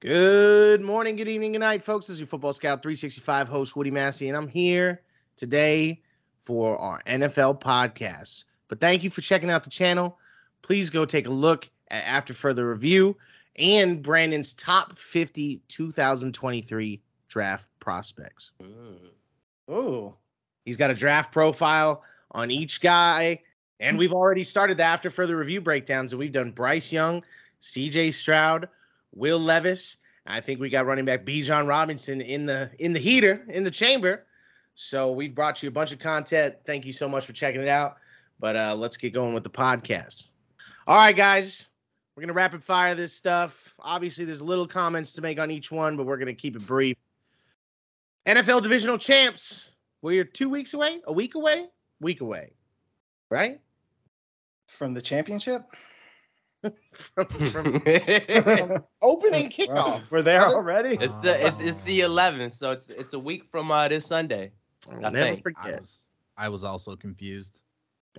Good morning, good evening, good night, folks. This is your Football Scout 365 host, Woody Massey, and I'm here today for our NFL podcast. But thank you for checking out the channel. Please go take a look at After Further Review and Brandon's top 50 2023 draft prospects. Oh, He's got a draft profile on each guy, and we've already started the After Further Review breakdowns. And we've done Bryce Young, CJ Stroud, Will Levis. I think we got running back Bijan Robinson in the in the heater in the chamber. So we've brought you a bunch of content. Thank you so much for checking it out. But uh, let's get going with the podcast. All right, guys, we're gonna rapid fire this stuff. Obviously, there's little comments to make on each one, but we're gonna keep it brief. NFL divisional champs. We're two weeks away, a week away, week away, right? from the championship? From, from, from opening kickoff. We're there already. It's the it's, it's the 11th, so it's it's a week from uh, this Sunday. I'll I never think. I forget. was, I was also confused.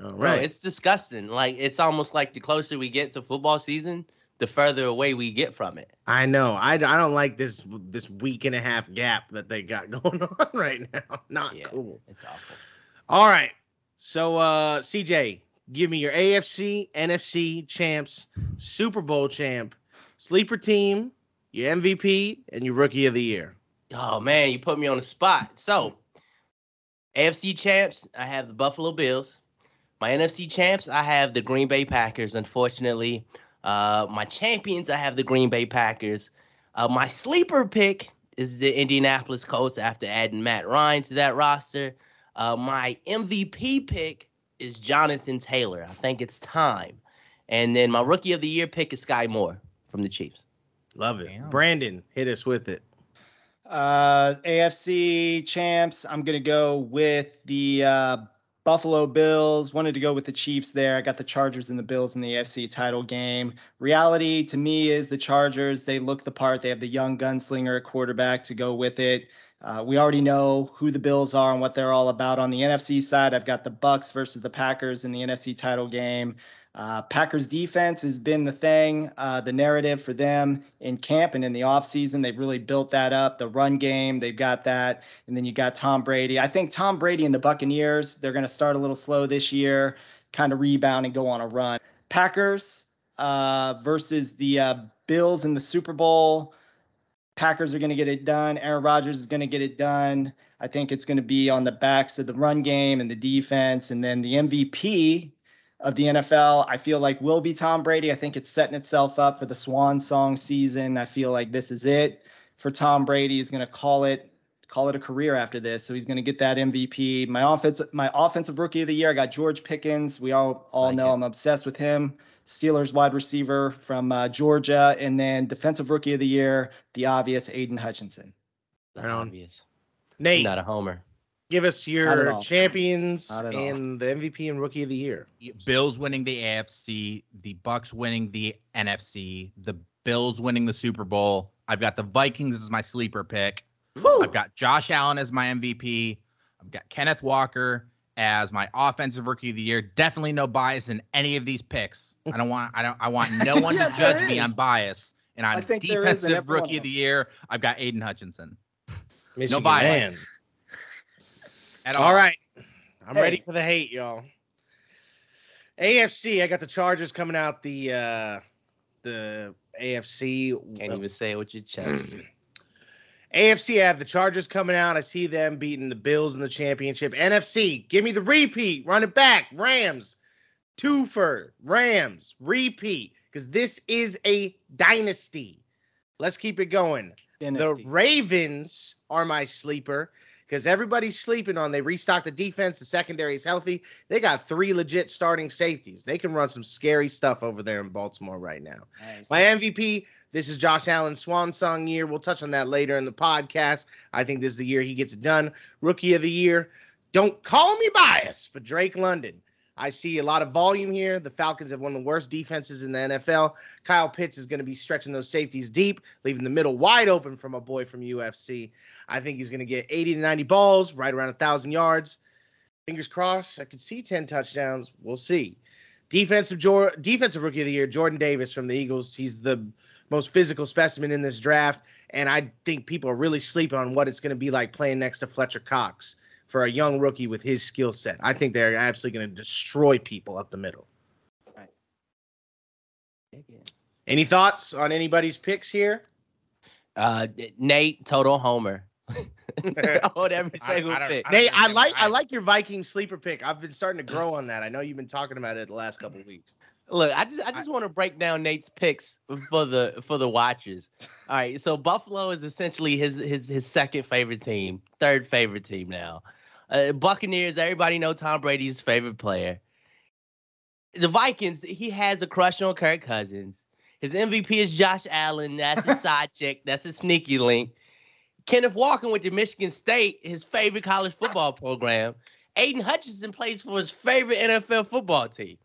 All Bro, right. it's disgusting. Like it's almost like the closer we get to football season, the further away we get from it. I know. I, I don't like this this week and a half gap that they got going on right now. Not Yeah. cool. It's awful. All right. So uh CJ, give me your AFC, NFC champs, Super Bowl champ, sleeper team, your MVP, and your rookie of the year. Oh man, you put me on the spot. So, AFC champs, I have the Buffalo Bills. My NFC champs, I have the Green Bay Packers. Unfortunately, uh, my champions, I have the Green Bay Packers. Uh, my sleeper pick is the Indianapolis Colts after adding Matt Ryan to that roster. Uh, my MVP pick is Jonathan Taylor. I think it's time. And then my rookie of the year pick is Skyy Moore from the Chiefs. Love it. Damn. Brandon, hit us with it. Uh, AFC champs. I'm gonna go with the uh, Buffalo Bills. Wanted to go with the Chiefs there. I got the Chargers and the Bills in the AFC title game. Reality to me is the Chargers. They look the part. They have the young gunslinger at quarterback to go with it. Uh, we already know who the Bills are and what they're all about. On the NFC side, I've got the Bucks versus the Packers in the NFC title game. Uh, Packers defense has been the thing, uh, the narrative for them in camp and in the offseason. They've really built that up. The run game, they've got that. And then you got Tom Brady. I think Tom Brady and the Buccaneers, they're going to start a little slow this year, kind of rebound and go on a run. Packers uh, versus the uh, Bills in the Super Bowl. Packers are going to get it done. Aaron Rodgers is going to get it done. I think it's going to be on the backs of the run game and the defense. And then the MVP of the NFL, I feel like will be Tom Brady. I think it's setting itself up for the swan song season. I feel like this is it for Tom Brady. He's going to call it call it a career after this. So he's going to get that MVP. My offense my offensive rookie of the year, I got George Pickens. We all all Like know it. I'm obsessed with him. Steelers wide receiver from uh, Georgia, and then defensive rookie of the year, the obvious Aidan Hutchinson. Not Right on. obvious. Nate, Not a homer. give us your champions Not all. and the MVP and rookie of the year. Bills winning the AFC, the Bucks winning the NFC, the Bills winning the Super Bowl. I've got the Vikings as my sleeper pick. I've got Josh Allen as my MVP. I've got Kenneth Walker as my offensive rookie of the year. Definitely no bias in any of these picks. I don't want I don't I want no one Yeah, to judge there me on is. bias. And I'm think there is in defensive rookie of of the year, I've got Aidan Hutchinson. Michigan bias. man. At All right. I'm Hey. ready for the hate, y'all. AFC, I got the Chargers coming out the uh the AFC. Can't even say it with your chest. AFC, I have the Chargers coming out. I see them beating the Bills in the championship. NFC, give me the repeat. Run it back. Rams, twofer. Rams, repeat. Because this is a dynasty. Let's keep it going. Dynasty. The Ravens are my sleeper because everybody's sleeping on. They restocked the defense. The secondary is healthy. They got three legit starting safeties. They can run some scary stuff over there in Baltimore right now. Nice. My MVP. This is Josh Allen's swan song year. We'll touch on that later in the podcast. I think this is the year he gets it done. Rookie of the year. Don't call me biased, but Drake London. I see a lot of volume here. The Falcons have one of the worst defenses in the NFL. Kyle Pitts is going to be stretching those safeties deep, leaving the middle wide open from a boy from USC. I think he's going to get 80 to 90 balls, right around a 1,000 yards. Fingers crossed. I could see 10 touchdowns. We'll see. Defensive defensive rookie of the year, Jordan Davis from the Eagles. He's the most physical specimen in this draft. And I think people are really sleeping on what it's going to be like playing next to Fletcher Cox for a young rookie with his skill set. I think they're absolutely going to destroy people up the middle. Nice. Any thoughts on anybody's picks here? Uh, Nate, total homer. on every I- single I don't- pick. I Nate, I like I like your Viking sleeper pick. I've been starting to grow on that. I know you've been talking about it the last couple of weeks. Look, I just I just want to break down Nate's picks for the for the watchers. All right, so Buffalo is essentially his his his second favorite team, third favorite team now. Uh, Buccaneers, everybody know Tom Brady's favorite player. The Vikings, he has a crush on Kirk Cousins. His MVP is Josh Allen. That's a side chick. That's a sneaky link. Kenneth Walker went to Michigan State, his favorite college football program. Aidan Hutchinson plays for his favorite NFL football team.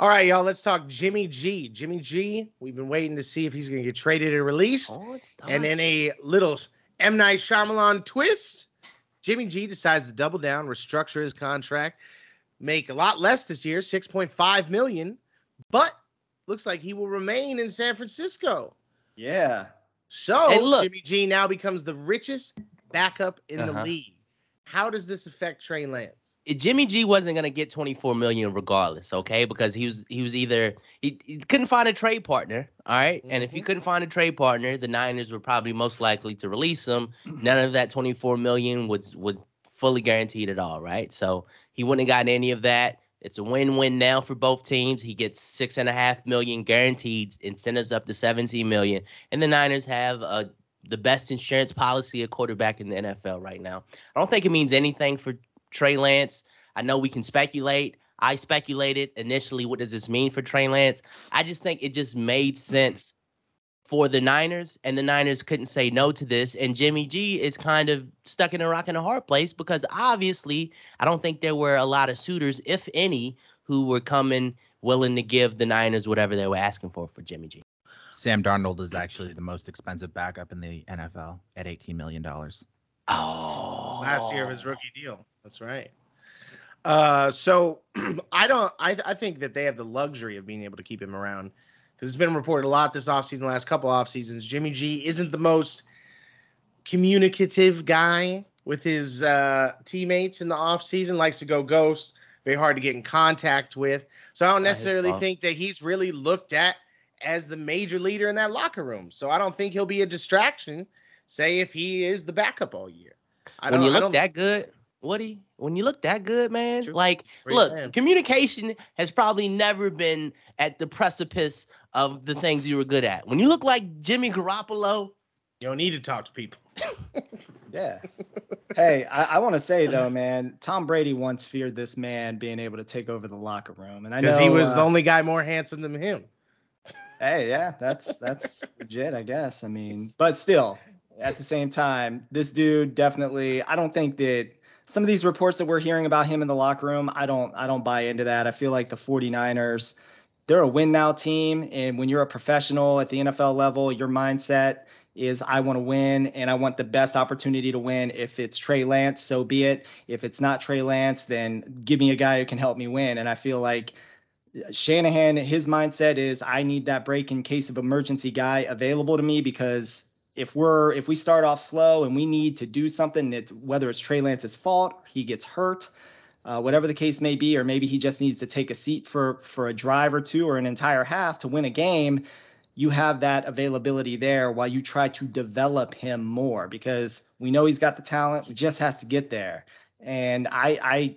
All right, y'all. Let's talk Jimmy G. Jimmy G. We've been waiting to see if he's going to get traded or released. Oh, it's And in a little M Night Shyamalan twist, Jimmy G decides to double down, restructure his contract, make a lot less this year, six point five million, but looks like he will remain in San Francisco. Yeah. So Hey, look. Jimmy G now becomes the richest backup in the Uh-huh. league. How does this affect Trey Lance? Jimmy G wasn't gonna get 24 million regardless, okay? Because he was he was either he, he couldn't find a trade partner, all right? And if he Mhm. couldn't find a trade partner, the Niners were probably most likely to release him. None of that 24 million was was fully guaranteed at all, right? So he wouldn't have gotten any of that. It's a win-win now for both teams. He gets six and a half million guaranteed, incentives up to 17 million, and the Niners have uh, the best insurance policy at quarterback in the NFL right now. I don't think it means anything for Trey Lance. I know we can speculate. I speculated initially, what does this mean for Trey Lance? I just think it just made sense for the Niners, and the Niners couldn't say no to this. And Jimmy G is kind of stuck in a rock and a hard place because obviously, I don't think there were a lot of suitors, if any, who were coming willing to give the Niners whatever they were asking for for Jimmy G. Sam Darnold is actually the most expensive backup in the NFL at $18 million. Oh, last year of his rookie deal. That's right. Uh, so I don't. I I think that they have the luxury of being able to keep him around because it's been reported a lot this offseason, the last couple off seasons. Jimmy G isn't the most communicative guy with his uh, teammates in the offseason. Likes to go ghost. Very hard to get in contact with. So I don't necessarily think that he's really looked at as the major leader in that locker room. So I don't think he'll be a distraction. Say if he is the backup all year. I when don't. you I look don't that good, Woody, when you look that good, man, True. like Great look, man. communication has probably never been at the precipice of the things you were good at. When you look like Jimmy Garoppolo, You don't need to talk to people. Yeah. hey, I, I want to say though, man, Tom Brady once feared this man being able to take over the locker room, and I know Because he was uh, the only guy more handsome than him. Hey, yeah, that's that's legit, I guess. I mean, but still, at the same time, this dude definitely. I don't think that some of these reports that we're hearing about him in the locker room, I don't I don't buy into that. I feel like the 49ers, they're a win now team, and when you're a professional at the NFL level, your mindset is I want to win and I want the best opportunity to win. If it's Trey Lance, so be it. If it's not Trey Lance, then give me a guy who can help me win. And I feel like Shanahan, his mindset is I need that break in case of emergency guy available to me because if we're if we start off slow and we need to do something, it's whether it's Trey Lance's fault, he gets hurt, uh, whatever the case may be, or maybe he just needs to take a seat for for a drive or two or an entire half to win a game. You have that availability there while you try to develop him more because we know he's got the talent. He just has to get there. And I I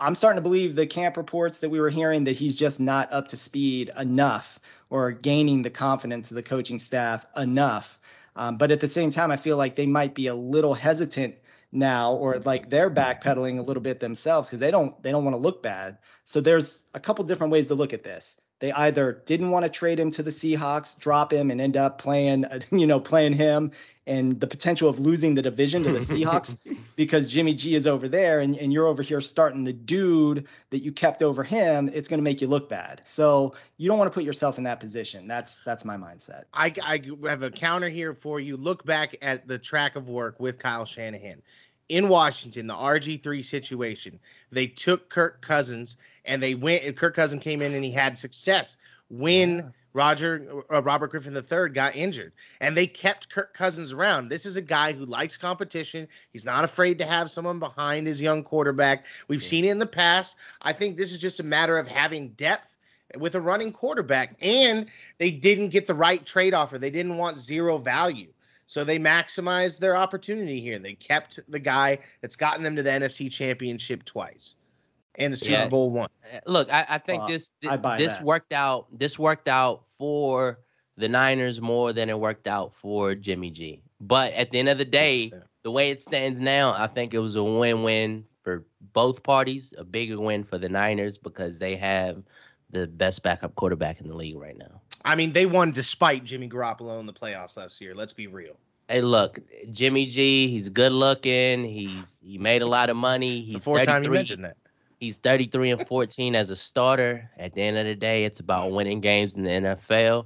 I'm starting to believe the camp reports that we were hearing that he's just not up to speed enough or gaining the confidence of the coaching staff enough. Um, but at the same time, I feel like they might be a little hesitant now, or like they're backpedaling a little bit themselves because they don't they don't want to look bad. So there's a couple different ways to look at this. They either didn't want to trade him to the Seahawks, drop him, and end up playing, uh, you know, playing him, and the potential of losing the division to the Seahawks because Jimmy G is over there and, and you're over here starting the dude that you kept over him, it's going to make you look bad. So you don't want to put yourself in that position. That's that's my mindset. I, I have a counter here for you. Look back at the track of work with Kyle Shanahan. In Washington, the RG3 situation, they took Kirk Cousins and they went, and Kirk Cousins came in and he had success when Roger uh, Robert Griffin III got injured, and they kept Kirk Cousins around. This is a guy who likes competition. He's not afraid to have someone behind his young quarterback. We've Yeah. seen it in the past. I think this is just a matter of having depth with a running quarterback, and they didn't get the right trade offer. They didn't want zero value. So they maximized their opportunity here. They kept the guy that's gotten them to the NFC Championship twice and the Super Yeah. Bowl one. Uh, Look, I, I think Well, this thi- I this that. worked out. This worked out for the Niners more than it worked out for Jimmy G. But at the end of the day, 100%. the way it stands now, I think it was a win-win for both parties. A bigger win for the Niners because they have the best backup quarterback in the league right now. I mean, they won despite Jimmy Garoppolo in the playoffs last year. Let's be real. Hey, look, Jimmy G. He's good looking. He's he made a lot of money. It's He's the fourth time you 33. mentioned that. He's 33 and 14 as a starter. At the end of the day, it's about winning games in the NFL.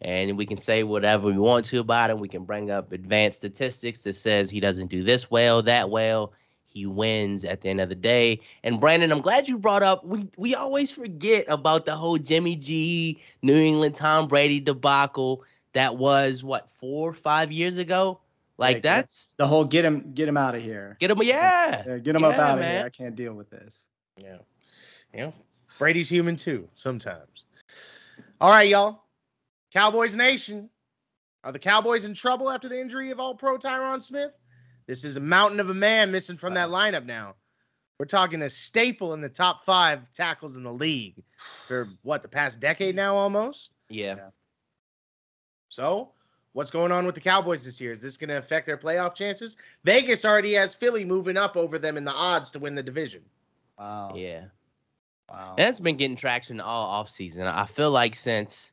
And we can say whatever we want to about him. We can bring up advanced statistics that says he doesn't do this well, that well. He wins at the end of the day. And Brandon, I'm glad you brought up. We we always forget about the whole Jimmy G, New England Tom Brady debacle that was what four, or five years ago. Like get- that's The whole get him get him out of here. get him. Yeah, Yeah, get him up Yeah, out of here. I can't deal with this. Yeah. You know, Brady's human too, sometimes. All right, y'all. Cowboys Nation. Are the Cowboys in trouble after the injury of all pro Tyron Smith? This is a mountain of a man missing from that lineup now. We're talking a staple in the top five tackles in the league for what, the past decade now almost? yeah. So, what's going on with the Cowboys this year? Is this going to affect their playoff chances? Vegas already has Philly moving up over them in the odds to win the division. Wow. Yeah. Wow. And it's been getting traction all offseason. I feel like since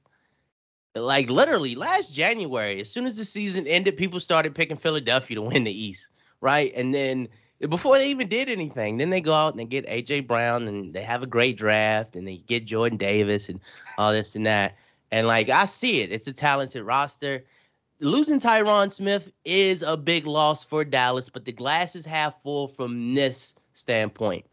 like literally last January, as soon as the season ended, people started picking Philadelphia to win the East, right? And then before they even did anything, then they go out and they get AJ Brown and they have a great draft and they get Jordan Davis and all this and that. And like I see it, it's a talented roster. Losing Tyron Smith is a big loss for Dallas, but the glass is half full from this standpoint.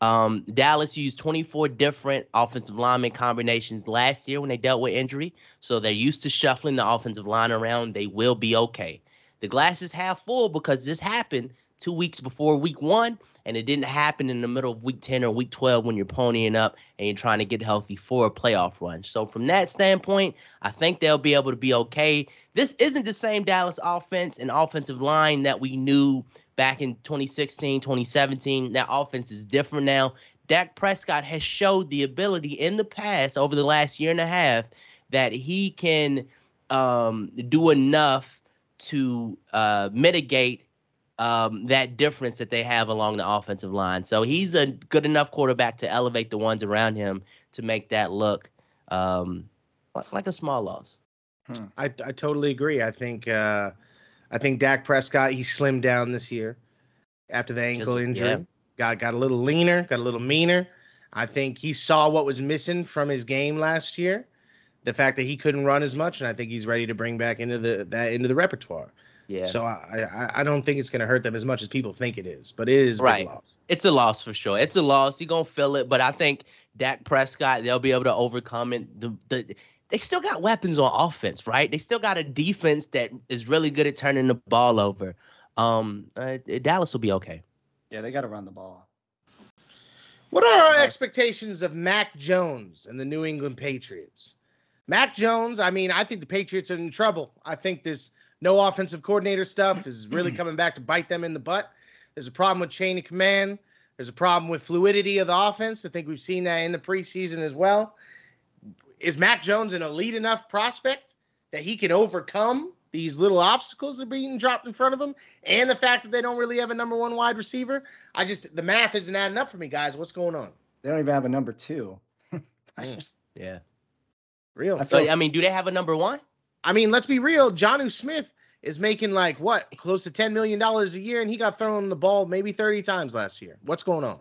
Um, Dallas used 24 different offensive lineman combinations last year when they dealt with injury. So they're used to shuffling the offensive line around. They will be okay. The glass is half full because this happened two weeks before week one, and it didn't happen in the middle of week 10 or week 12 when you're ponying up and you're trying to get healthy for a playoff run. So, from that standpoint, I think they'll be able to be okay. This isn't the same Dallas offense and offensive line that we knew back in 2016, 2017. That offense is different now. Dak Prescott has showed the ability in the past, over the last year and a half, that he can um, do enough to uh, mitigate um, that difference that they have along the offensive line. So he's a good enough quarterback to elevate the ones around him to make that look um, like- a small loss. I, I totally agree. I think uh, I think Dak Prescott he slimmed down this year after the ankle Just- injury. yeah. Got got a little leaner, got a little meaner. I think he saw what was missing from his game last year, the fact that he couldn't run as much, and I think he's ready to bring back into the that into the repertoire. Yeah. So I, I I don't think it's going to hurt them as much as people think it is, but it is a big Right. loss. it's a loss for sure. It's a loss. You're gonna feel it, but I think Dak Prescott they'll be able to overcome it. The, the they still got weapons on offense, right? They still got a defense that is really good at turning the ball over. Um, uh, Dallas will be okay. Yeah, they got to run the ball. What are our expectations of Mac Jones and the New England Patriots? Mac Jones, I mean, I think the Patriots are in trouble. I think this no offensive coordinator stuff is really coming back to bite them in the butt. There's a problem with chain of command. There's a problem with fluidity of the offense. I think we've seen that in the preseason as well. Is Mac Jones an elite enough prospect that he can overcome these little obstacles that are being dropped in front of him and the fact that they don't really have a number one wide receiver? I just, the math isn't adding up for me, guys. What's going on? They don't even have a number two. I Mm. just- Yeah. Real. I So feel- I mean, do they have a number one? I mean, let's be real. Jonnu Smith is making like what, close to ten million dollars a year, and he got thrown the ball maybe thirty times last year. What's going on?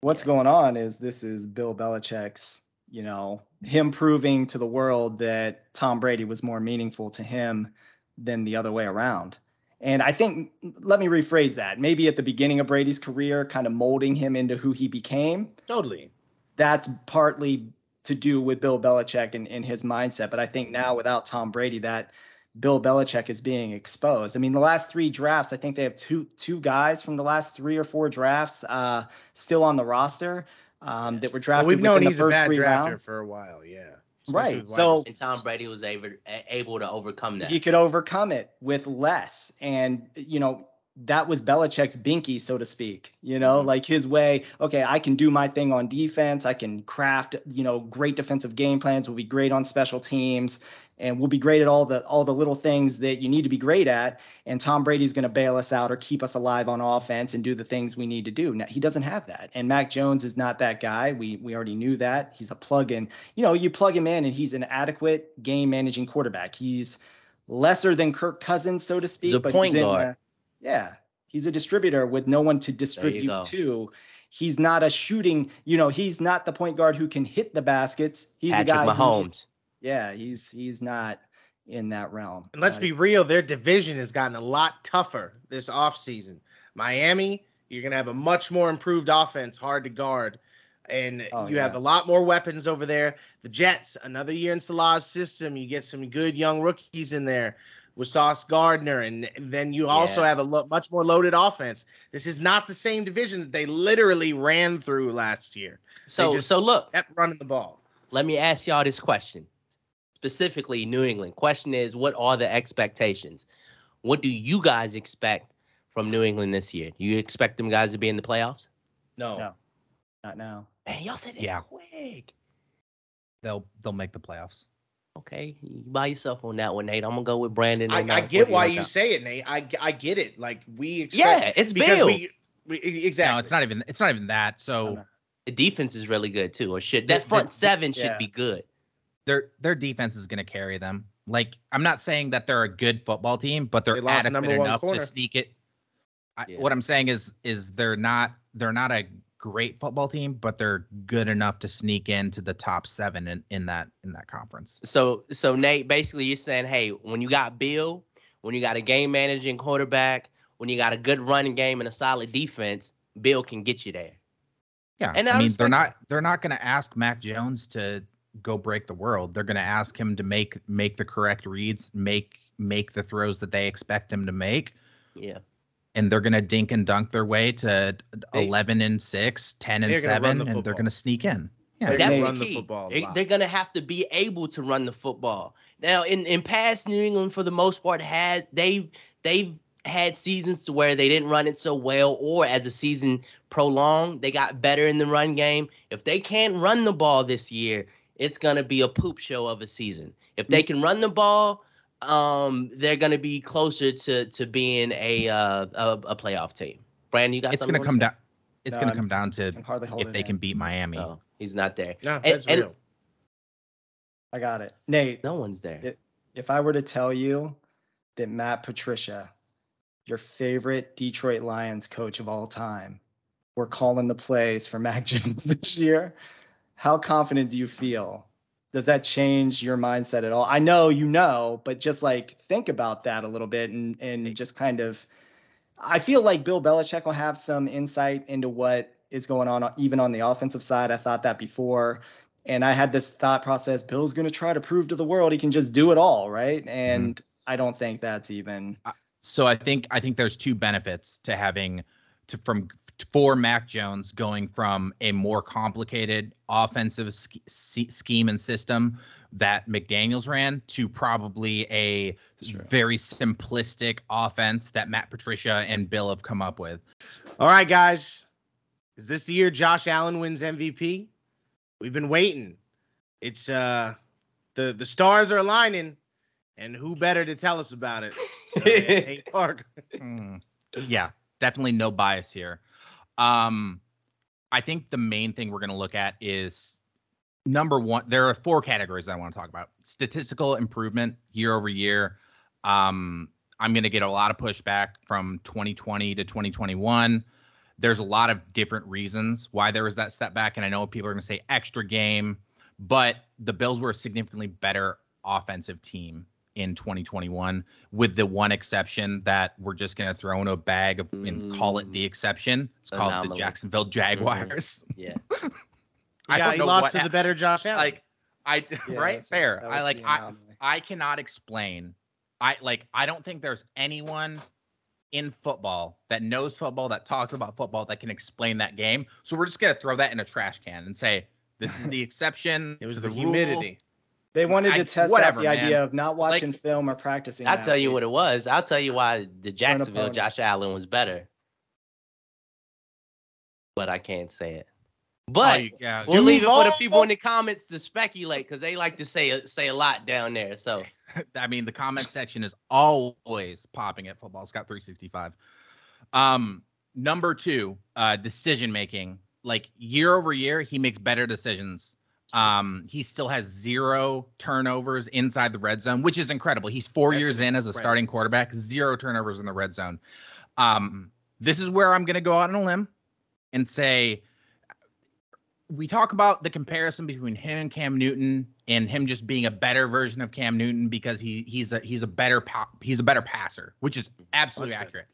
what's going on is this is Bill Belichick's, you know, him proving to the world that Tom Brady was more meaningful to him than the other way around. And I think, let me rephrase that. Maybe at the beginning of Brady's career, kind of molding him into who he became. Totally. That's partly to do with Bill Belichick and, and his mindset. But I think now without Tom Brady, that Bill Belichick is being exposed. I mean, the last three drafts, I think they have two two guys from the last three or four drafts uh, still on the roster um, that were drafted. Well, we've known within he's the a bad three drafter rounds. for a while. Yeah. Right, Especially with so- And Tom Brady was able able to overcome that. he could overcome it with less. And, you know, that was Belichick's binky, so to speak. You know, Mhm. like his way, okay, I can do my thing on defense. I can craft, you know, great defensive game plans. We'll be great on special teams and we'll be great at all the all the little things that you need to be great at. And Tom Brady's going to bail us out or keep us alive on offense and do the things we need to do. Now, he doesn't have that. And Mac Jones is not that guy. We we already knew that. He's a plug-in. You know, you plug him in and he's an adequate game managing quarterback. He's lesser than Kirk Cousins, so to speak. a but point he's in guard. The- yeah, he's a distributor with no one to distribute to. He's not a shooting, you know, he's not the point guard who can hit the baskets. He's Patrick a guy who's- Mahomes. yeah, he's he's not in that realm. And let's Uh, be real, their division has gotten a lot tougher this offseason. Miami, you're going to have a much more improved offense, hard to guard. And Oh, you have a lot more weapons over there. The Jets, another year in Salah's system, you get some good young rookies in there with Sauce Gardner. And then you also Yeah. have a lo- much more loaded offense. This is not the same division that they literally ran through last year. So just- so look, Kept running the ball. let me ask y'all this question. Specifically, New England. Question is, what are the expectations? What do you guys expect from New England this year? Do you expect them guys to be in the playoffs? No. No. not now. Man, y'all said it Yeah. quick. They'll they'll make the playoffs. Okay, you by yourself on that one, Nate. I'm gonna go with Brandon. I, I get why you say it, Nate. I, I get it. Like we expect Yeah, it's because Bill. we, we exactly. No, it's not even it's not even that. So. The defense is really good too, or should that front the- seven should yeah. be good. their their defense is going to carry them. Like I'm not saying that they're a good football team, but they're They lost the adequate number one enough corner. to sneak it. I, Yeah. What I'm saying is is they're not they're not a great football team, but they're good enough to sneak into the top seven in, in that in that conference. So so Nate, basically you're saying, hey, when you got Bill, when you got a game managing quarterback, when you got a good running game and a solid defense, Bill can get you there. Yeah, And I I mean they're not they're not going to ask Mac Jones to go break the world. They're going to ask him to make make the correct reads, make make the throws that they expect him to make. Yeah. And they're gonna dink and dunk their way to They- 11 and 6 10 and They're gonna run 7 the and they're gonna sneak in yeah They're That's gonna run the the key. football. They, they're gonna have to be able to run the football. Now, in in past New England, for the most part, had they they've had seasons to where they didn't run it so well, or as the season prolonged, they got better in the run game. If they can't run the ball this year, it's gonna be a poop show of a season. If they mm. can run the ball, um, they're gonna be closer to to being a uh, a, a playoff team. Brandon, you got it's something gonna to come say? down it's No, gonna I'm come s- down to Can hardly hold if they in. can beat miami No, he's not there. no, and- that's and- real. I got it. Nate, No one's there. It- if I were to tell you that Matt Patricia, your favorite Detroit Lions coach of all time, were calling the plays for Mac Jones this year, how confident do you feel? Does that change your mindset at all? I know you know, but just like think about that a little bit and and just kind of I feel like Bill Belichick will have some insight into what is going on even on the offensive side. I thought that before. And I had this thought process Bill's going to try to prove to the world he can just do it all, right? Mm-hmm. And I don't think that's even so i think i think there's two benefits to having to from for mac jones going from a more complicated offensive sch- scheme and system that mcdaniels ran to probably a Sure. very simplistic offense that matt patricia and bill have come up with All right, guys. Is this the year Josh Allen wins MVP? We've been waiting. It's uh the the stars are aligning, and who better to tell us about it? than Nate Parker. Mm, yeah, definitely no bias here. Um, I think the main thing we're going to look at is number one. There are four categories I want to talk about: statistical improvement year over year. Um, I'm going to get a lot of pushback from 2020 to 2021. There's a lot of different reasons why there was that setback, and I know people are going to say extra game, but the Bills were a significantly better offensive team in 2021 with the one exception that we're just going to throw in a bag of and call it the exception. It's called the Jacksonville Jaguars. Yeah. I Yeah, he lost what to hap- the better Josh Allen. like I Yeah, right fair. I like I. I cannot explain. I like I don't think there's anyone in football that knows football that talks about football that can explain that game. So we're just gonna throw that in a trash can and say this is the exception. it was to the, rule. humidity. They wanted I- to test whatever, out the man. idea of not Like- watching film or practicing. I'll that tell you week. what it was. I'll tell you why the Jacksonville. Josh Allen was better. But I can't say it. Oh, But you- yeah, we'll leave it for the people in the comments to speculate because they like to say a- say a lot down there. So I mean, the comment section is always popping at Football Scout 365. Um, number two, uh, decision making. Like year over year, he makes better decisions. Um, he still has zero turnovers inside the red zone, which is incredible. He's four That's years in as a starting quarterback, zero turnovers in the red zone. Um, this is where I'm going to go out on a limb and say we talk about the comparison between him and Cam Newton and him just being a better version of Cam Newton because he he's a he's a better pa- he's a better passer, which is absolutely better. accurate.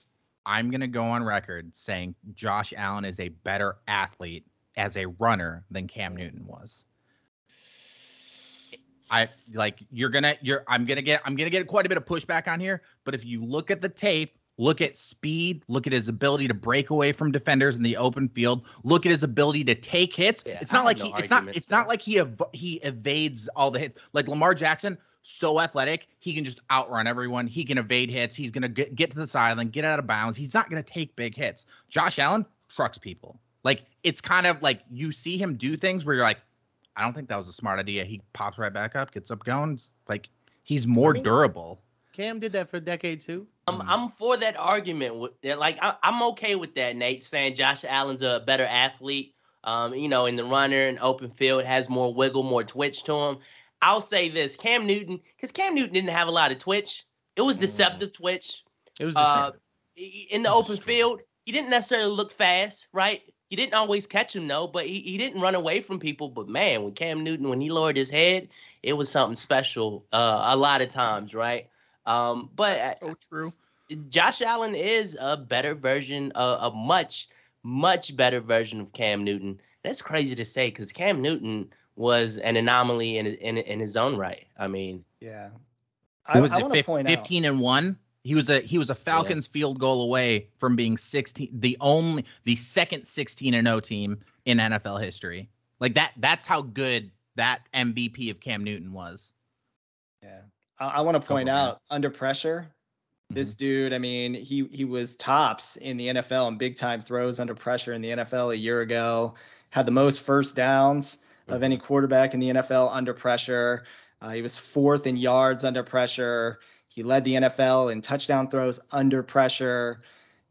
I'm going to go on record saying Josh Allen is a better athlete as a runner than Cam Newton was. I like you're gonna you're I'm gonna get I'm gonna get quite a bit of pushback on here, but if you look at the tape, look at speed, look at his ability to break away from defenders in the open field, look at his ability to take hits. Yeah, it's not like no he it's not it's not like he ev- he evades all the hits. Like Lamar Jackson, so athletic, he can just outrun everyone. He can evade hits. He's gonna get, get to the sideline, get out of bounds. He's not gonna take big hits. Josh Allen trucks people. Like it's kind of like you see him do things where you're like, I don't think that was a smart idea. He pops right back up, gets up going. It's like he's more mean- durable. Cam did that for a decade too. I'm Mm. I'm for that argument. With like I, I'm okay with that. Nate saying Josh Allen's a better athlete. Um, you know, in the runner and open field has more wiggle, more twitch to him. I'll say this: Cam Newton, because Cam Newton didn't have a lot of twitch. It was Mm. deceptive twitch. It was deceptive. Uh, in the open true. field, he didn't necessarily look fast, right? You didn't always catch him though, but he, he didn't run away from people. But man, when Cam Newton, when he lowered his head, it was something special. Uh, a lot of times, right? Um, but uh, so true. Josh Allen is a better version, a, a much, much better version of Cam Newton. That's crazy to say because Cam Newton was an anomaly in, in in his own right. I mean, Yeah. I, was I it? want to Fif- point out. 15 and 1. He was a he was a Falcons field goal away from being 16 the only the second 16 and 0 team in NFL history. Like that that's how good that MVP of Cam Newton was. Yeah. I, I want to point out under pressure, this dude, I mean, he he was tops in the NFL and big time throws under pressure in the NFL a year ago. Had the most first downs of any quarterback in the NFL under pressure. Uh, he was fourth in yards under pressure. He led the NFL in touchdown throws under pressure.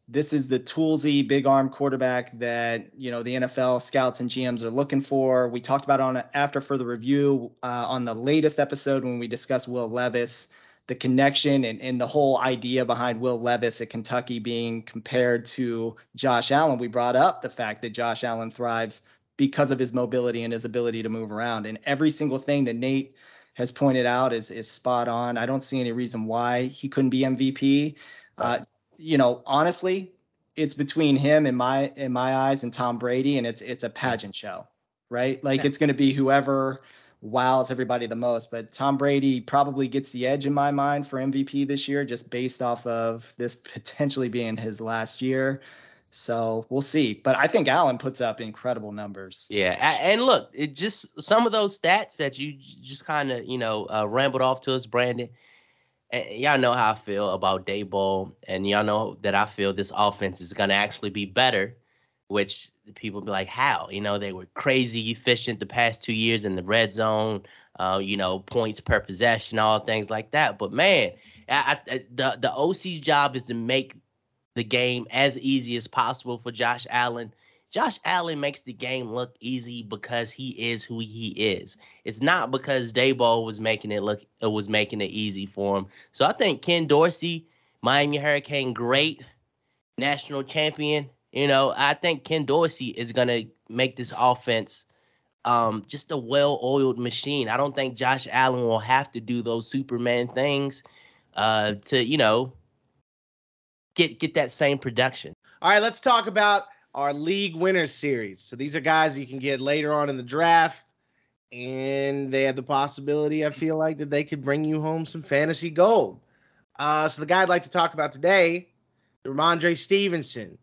This is the toolsy big arm quarterback that you know the NFL scouts and GMs are looking for. We talked about it on after further review uh, on the latest episode when we discussed Will Levis, the connection and, and the whole idea behind Will Levis at Kentucky being compared to Josh Allen. We brought up the fact that Josh Allen thrives because of his mobility and his ability to move around. And every single thing that Nate has pointed out is is spot on. I don't see any reason why he couldn't be MVP. Uh, you know, honestly, it's between him and my in my eyes and Tom Brady, and it's it's a pageant show, right? Like Yeah. it's going to be whoever wows everybody the most. But Tom Brady probably gets the edge in my mind for MVP this year, just based off of this potentially being his last year. So we'll see. But I think Allen puts up incredible numbers. yeah. And look, it just some of those stats that you just kind of you know uh, rambled off to us, Brandon. And y'all know how I feel about Daboll, and y'all know that I feel this offense is gonna actually be better. Which people be like, how? You know, they were crazy efficient the past two years in the red zone. Uh, you know, points per possession, all things like that. But man, I, I, the the OC's job is to make the game as easy as possible for Josh Allen. Josh Allen makes the game look easy because he is who he is. It's not because Daboll was making it look it was making it easy for him. So I think Ken Dorsey, Miami Hurricane great, national champion. You know, I think Ken Dorsey is gonna make this offense um just a well-oiled machine. I don't think Josh Allen will have to do those Superman things uh to, you know, get get that same production. All right, let's talk about our league winners series. So these are guys you can get later on in the draft, and they have the possibility. I feel like that they could bring you home some fantasy gold. Uh, so the guy I'd like to talk about today, Rhamondre Stevenson.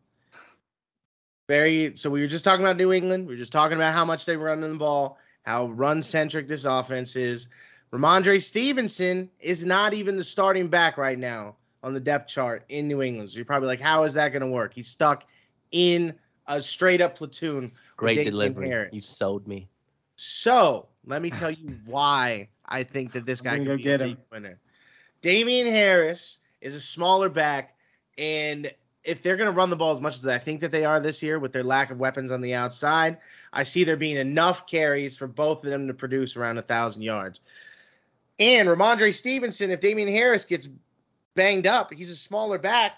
Very. So we were just talking about New England. We were just talking about how much they run the ball, how run centric this offense is. Rhamondre Stevenson is not even the starting back right now on the depth chart in New England. So you're probably like, how is that going to work? He's stuck in a straight up platoon. with Great delivery. You sold me. So let me tell you why I think that this guy I'm can be get a him. league winner. Damien Harris is a smaller back, and if they're going to run the ball as much as I think that they are this year with their lack of weapons on the outside, I see there being enough carries for both of them to produce around a thousand yards. And Rhamondre Stevenson, if Damien Harris gets banged up, he's a smaller back.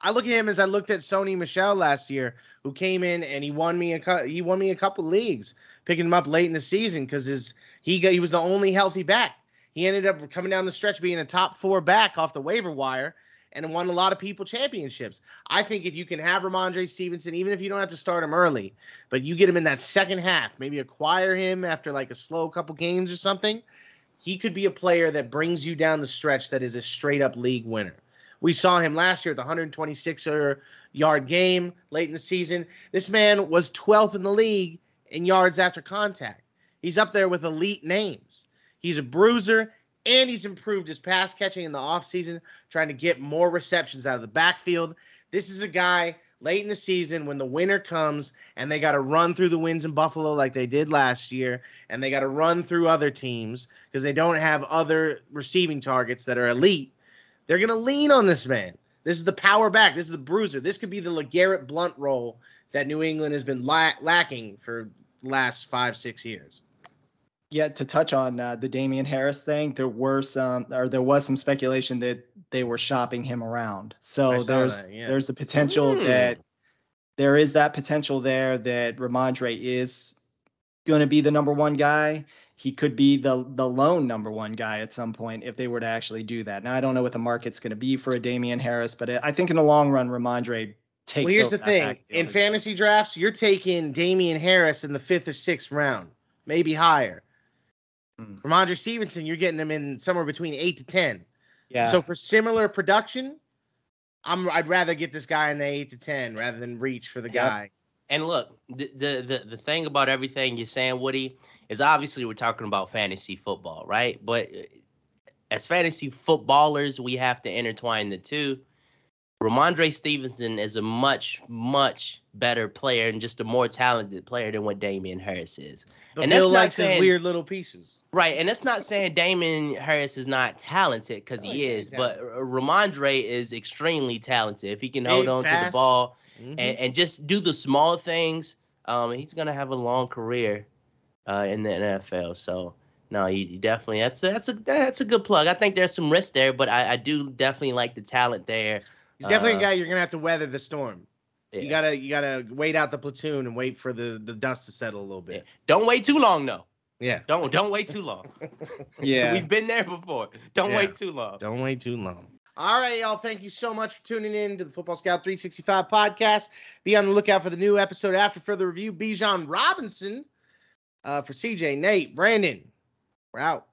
I look at him as I looked at Sony Michel last year, who came in and he won me a he won me a couple leagues, picking him up late in the season because his he got, he was the only healthy back. He ended up coming down the stretch being a top four back off the waiver wire and won a lot of people championships. I think if you can have Rhamondre Stevenson, even if you don't have to start him early, but you get him in that second half, maybe acquire him after like a slow couple games or something, he could be a player that brings you down the stretch that is a straight up league winner. We saw him last year at the 126 yard game late in the season. This man was 12th in the league in yards after contact. He's up there with elite names. He's a bruiser and he's improved his pass catching in the offseason, trying to get more receptions out of the backfield. This is a guy late in the season when the winter comes and they got to run through the wins in Buffalo like they did last year, and they got to run through other teams because they don't have other receiving targets that are elite. They're going to lean on this man. This is the power back. This is the bruiser. This could be the LeGarrette Blunt role that New England has been la- lacking for last five, six years. Yeah, to touch on uh, the Damien Harris thing, there were some, or there was some speculation that they were shopping him around. So there's that, yeah. there's the potential Hmm. that there is that potential there that Rhamondre is going to be the number one guy. He could be the the lone number one guy at some point if they were to actually do that. Now I don't know what the market's going to be for a Damien Harris, but I think in the long run, Rhamondre takes. Well, here's the thing: in fantasy drafts, you're taking Damien Harris in the fifth or sixth round, maybe higher. Hmm. Rhamondre Stevenson, you're getting him in somewhere between eight to ten. Yeah. So for similar production, I'm I'd rather get this guy in the eight to ten rather than reach for the Yep. guy. And look, the, the the the thing about everything you're saying, Woody, is obviously we're talking about fantasy football, right? But uh, as fantasy footballers, we have to intertwine the two. Rhamondre Stevenson is a much, much better player and just a more talented player than what Damien Harris is. But And that's Bill likes his weird little pieces. Right, and that's not saying Damon Harris is not talented because Oh, he he's is, but Rhamondre is extremely talented. If he can hold Big, on to the fast. ball Mhm. and, and just do the small things, um, he's gonna have a long career uh, in the NFL. So no, you, you definitely that's a, that's a that's a good plug. I think there's some risk there, but I, I do definitely like the talent there. He's definitely uh, a guy you're gonna have to weather the storm. You gotta you gotta wait out the platoon and wait for the the dust to settle a little Yeah. bit. Don't wait too long though. Yeah. Don't don't wait too long. yeah. We've been there before. Don't Yeah. wait too long. Don't wait too long. All right, y'all. Thank you so much for tuning in to the Football Scout 365 podcast. Be on the lookout for the new episode after further review. Bijan Robinson uh, for CJ, Nate, Brandon. We're out.